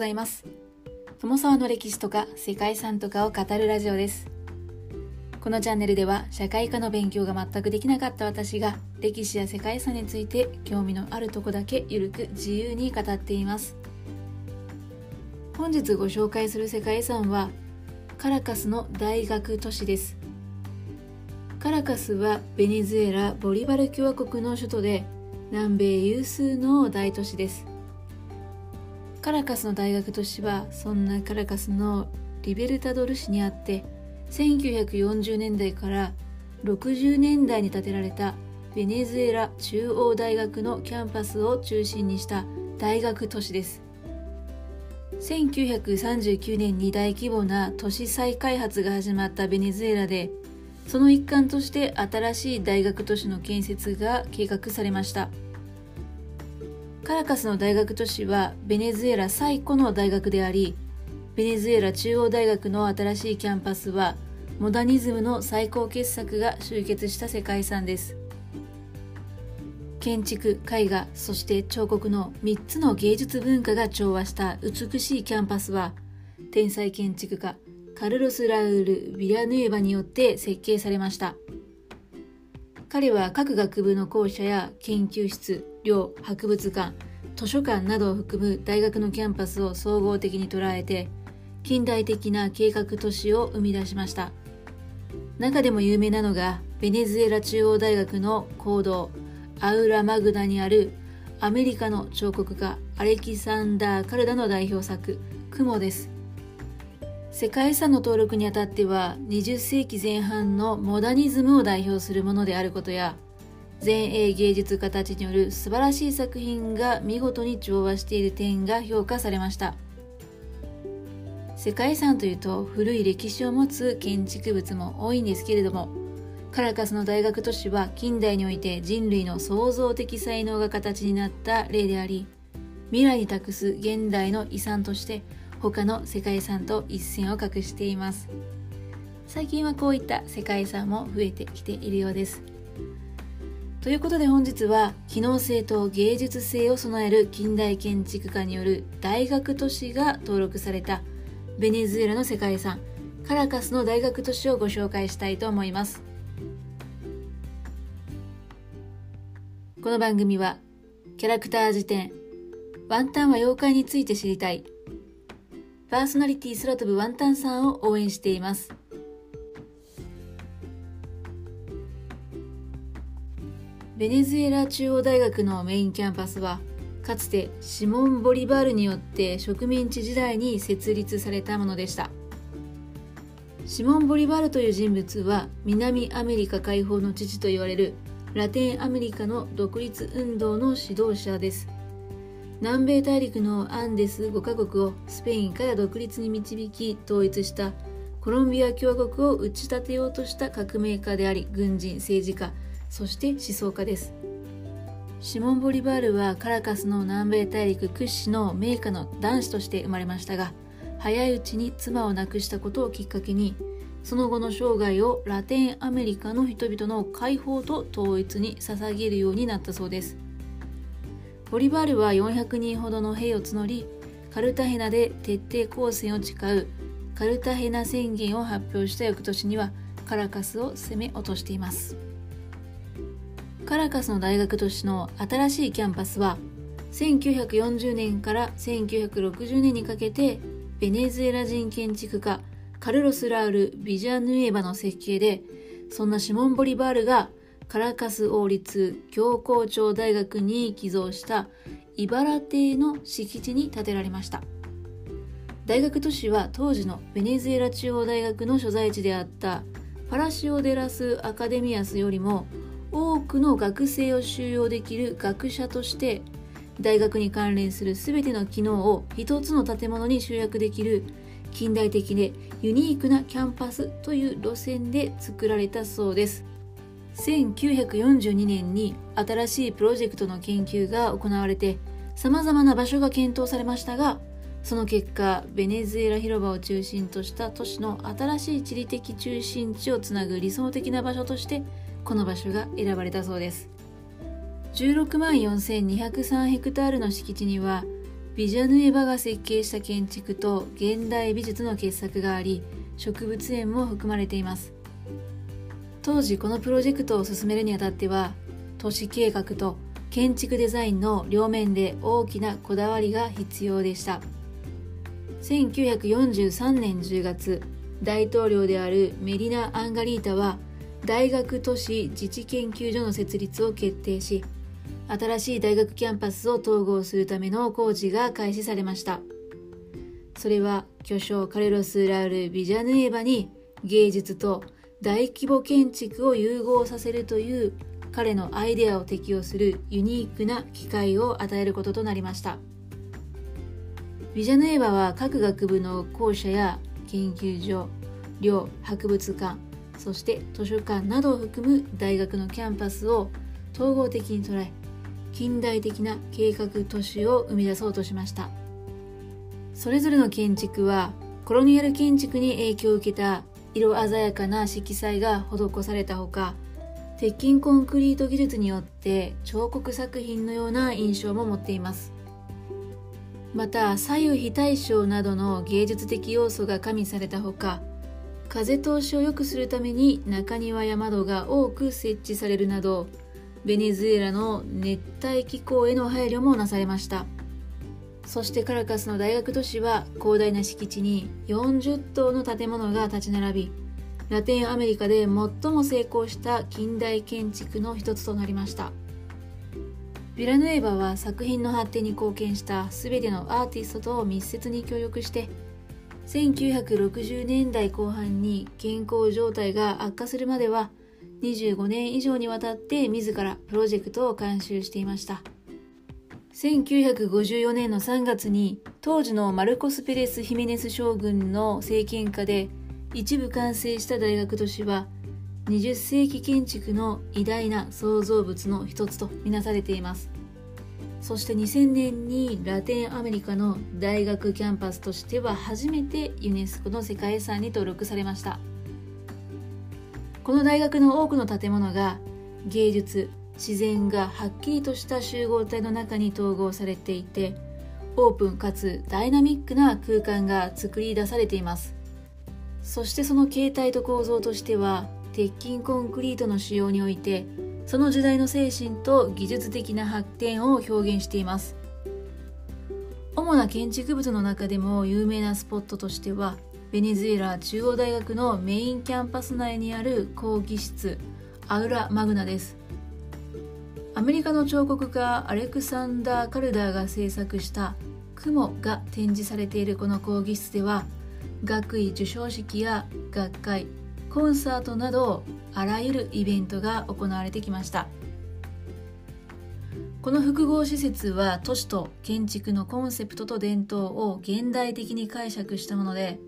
ざいます。友沢の歴史とか世界遺産とかを語るラジオです。このチャンネルでは社会科の勉強が全くできなかった私が歴史や世界遺産について興味のあるとこだけゆるく自由に語っています。本日ご紹介する世界遺産はカラカスの大学都市です。カラカスはベネズエラ・ボリバル共和国の首都で南米有数の大都市です。カラカスの大学都市はそんなカラカスのリベルタドル市にあって1940年代から60年代に建てられたベネズエラ中央大学のキャンパスを中心にした大学都市です。1939年に大規模な都市再開発が始まったベネズエラでその一環として新しい大学都市の建設が計画されました。カラカスの大学都市はベネズエラ最古の大学でありベネズエラ中央大学の新しいキャンパスはモダニズムの最高傑作が集結した世界遺産です。建築絵画そして彫刻の3つの芸術文化が調和した美しいキャンパスは天才建築家カルロス・ラウール・ビラヌエバによって設計されました。彼は各学部の校舎や研究室寮博物館図書館などを含む大学のキャンパスを総合的に捉えて近代的な計画都市を生み出しました。中でも有名なのがベネズエラ中央大学の講堂アウラ・マグナにあるアメリカの彫刻家アレキサンダー・カルダの代表作「雲」です。世界遺産の登録にあたっては20世紀前半のモダニズムを代表するものであることや前衛芸術家たちによる素晴らしい作品が見事に調和している点が評価されました。世界遺産というと古い歴史を持つ建築物も多いんですけれどもカラカスの大学都市は近代において人類の創造的才能が形になった例であり未来に託す現代の遺産として他の世界遺産と一線を画しています。最近はこういった世界遺産も増えてきているようです。ということで本日は機能性と芸術性を備える近代建築家による大学都市が登録されたベネズエラの世界遺産カラカスの大学都市をご紹介したいと思いますこの番組はキャラクター辞典ワンタンは妖怪について知りたいパーソナリティ空飛ぶワンタンさんを応援しています。ベネズエラ中央大学のメインキャンパスはかつてシモン・ボリバールによって植民地時代に設立されたものでした。シモン・ボリバールという人物は南アメリカ解放の父と言われるラテンアメリカの独立運動の指導者です。南米大陸のアンデス5カ国をスペインから独立に導き統一したコロンビア共和国を打ち立てようとした革命家であり軍人政治家。そして思想家です。シモン・ボリバールはカラカスの南米大陸屈指の名家の男子として生まれましたが早いうちに妻を亡くしたことをきっかけにその後の生涯をラテンアメリカの人々の解放と統一に捧げるようになったそうです。ボリバールは400人ほどの兵を募りカルタヘナで徹底抗戦を誓うカルタヘナ宣言を発表した翌年にはカラカスを攻め落としています。カラカスの大学都市の新しいキャンパスは1940年から1960年にかけてベネズエラ人建築家カルロス・ラウル・ビジャヌエバの設計でそんなシモン・ボリバールがカラカス王立教皇庁大学に寄贈したイバラ邸の敷地に建てられました。大学都市は当時のベネズエラ中央大学の所在地であったパラシオ・デラス・アカデミアスよりも多くの学生を収容できる学者として大学に関連する全ての機能を一つの建物に集約できる近代的でユニークなキャンパスという路線で作られたそうです。1942年に新しいプロジェクトの研究が行われて様々な場所が検討されましたがその結果ベネズエラ広場を中心とした都市の新しい地理的中心地をつなぐ理想的な場所としてこの場所が選ばれたそうです。16万4203ヘクタールの敷地にはビジャヌエバが設計した建築と現代美術の傑作があり植物園も含まれています。当時このプロジェクトを進めるにあたっては都市計画と建築デザインの両面で大きなこだわりが必要でした。1943年10月大統領であるメリナ・アンガリータは大学都市自治研究所の設立を決定し新しい大学キャンパスを統合するための工事が開始されました。それは巨匠カルロス・ラウル・ビジャヌエバに芸術と大規模建築を融合させるという彼のアイデアを適用するユニークな機会を与えることとなりました。ビジャヌエバは各学部の校舎や研究所寮博物館そして図書館などを含む大学のキャンパスを統合的に捉え近代的な計画都市を生み出そうとしました。それぞれの建築はコロニアル建築に影響を受けた色鮮やかな色彩が施されたほか鉄筋コンクリート技術によって彫刻作品のような印象も持っています。また左右非対称などの芸術的要素が加味されたほか風通しを良くするために中庭や窓が多く設置されるなどベネズエラの熱帯気候への配慮もなされました。そしてカラカスの大学都市は広大な敷地に40棟の建物が立ち並びラテンアメリカで最も成功した近代建築の一つとなりました。ヴィラヌエバは作品の発展に貢献した全てのアーティストと密接に協力して1960年代後半に健康状態が悪化するまでは25年以上にわたって自らプロジェクトを監修していました。1954年の3月に当時のマルコス・ペレス・ヒメネス将軍の政権下で一部完成した大学都市は20世紀建築の偉大な創造物の一つとみなされています。そして2000年にラテンアメリカの大学キャンパスとしては初めてユネスコの世界遺産に登録されました。この大学の多くの建物が芸術自然がはっきりとした集合体の中に統合されていてオープンかつダイナミックな空間が作り出されています。そしてその形態と構造としては鉄筋コンクリートの使用においてその時代の精神と技術的な発展を表現しています。主な建築物の中でも有名なスポットとしてはベネズエラ中央大学のメインキャンパス内にある講義室アウラ・マグナです。アメリカの彫刻家アレクサンダー・カルダーが制作した雲が展示されているこの講義室では学位授賞式や学会コンサートなどあらゆるイベントが行われてきました。この複合施設は都市と建築のコンセプトと伝統を現代的に解釈したもので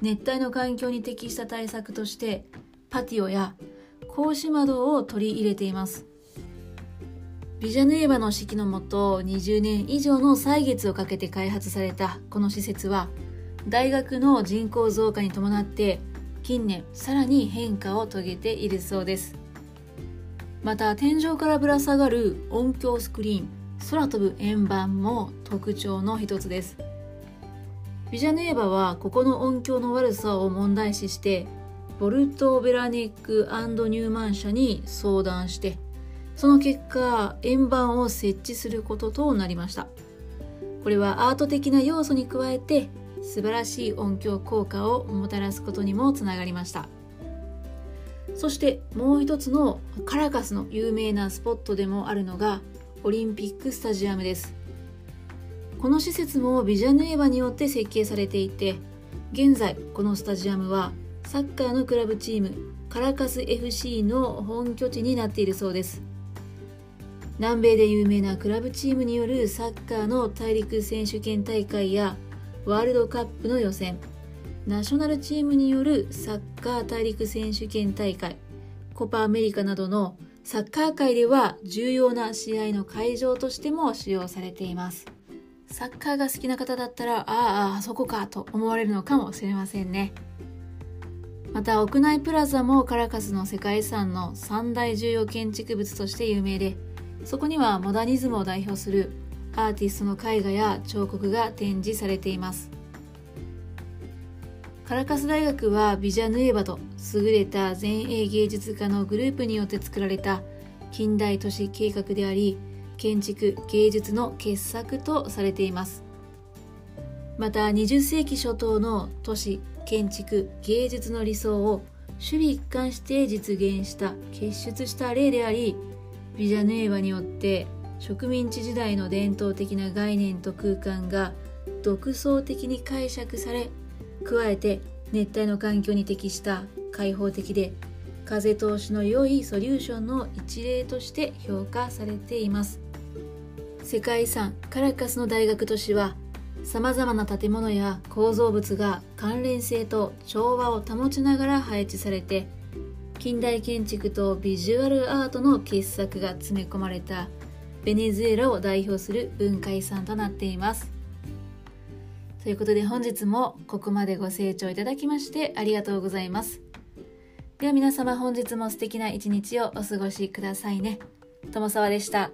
熱帯の環境に適した対策としてパティオや格子窓を取り入れています。ビジャネーバの指揮のもと20年以上の歳月をかけて開発されたこの施設は大学の人口増加に伴って近年さらに変化を遂げているそうです。また天井からぶら下がる音響スクリーン空飛ぶ円盤も特徴の一つです。ビジャネーバはここの音響の悪さを問題視してボルト・ベラネックニューマン社に相談してその結果円盤を設置することとなりました。これはアート的な要素に加えて素晴らしい音響効果をもたらすことにもつながりました。そしてもう一つのカラカスの有名なスポットでもあるのがオリンピックスタジアムです。この施設もビジャヌエバによって設計されていて現在このスタジアムはサッカーのクラブチームカラカス FC の本拠地になっているそうです。南米で有名なクラブチームによるサッカーの大陸選手権大会やワールドカップの予選。ナショナルチームによるサッカー大陸選手権大会。コパアメリカなどのサッカー界では重要な試合の会場としても使用されています。サッカーが好きな方だったらあああそこかと思われるのかもしれませんね。また屋内プラザもカラカスの世界遺産の三大重要建築物として有名でそこにはモダニズムを代表するアーティストの絵画や彫刻が展示されています。カラカス大学はビジャヌエバと優れた前衛芸術家のグループによって作られた近代都市計画であり建築芸術の傑作とされています。また20世紀初頭の都市建築芸術の理想を守備一貫して実現した結出した例でありビジャネーバによって植民地時代の伝統的な概念と空間が独創的に解釈され加えて熱帯の環境に適した開放的で風通しの良いソリューションの一例として評価されています。世界遺産カラカスの大学都市はさまざまな建物や構造物が関連性と調和を保ちながら配置されて近代建築とビジュアルアートの傑作が詰め込まれたベネズエラを代表する文化遺産となっています。ということで本日もここまでご清聴いただきましてありがとうございます。では皆様本日も素敵な一日をお過ごしくださいね。友沢でした。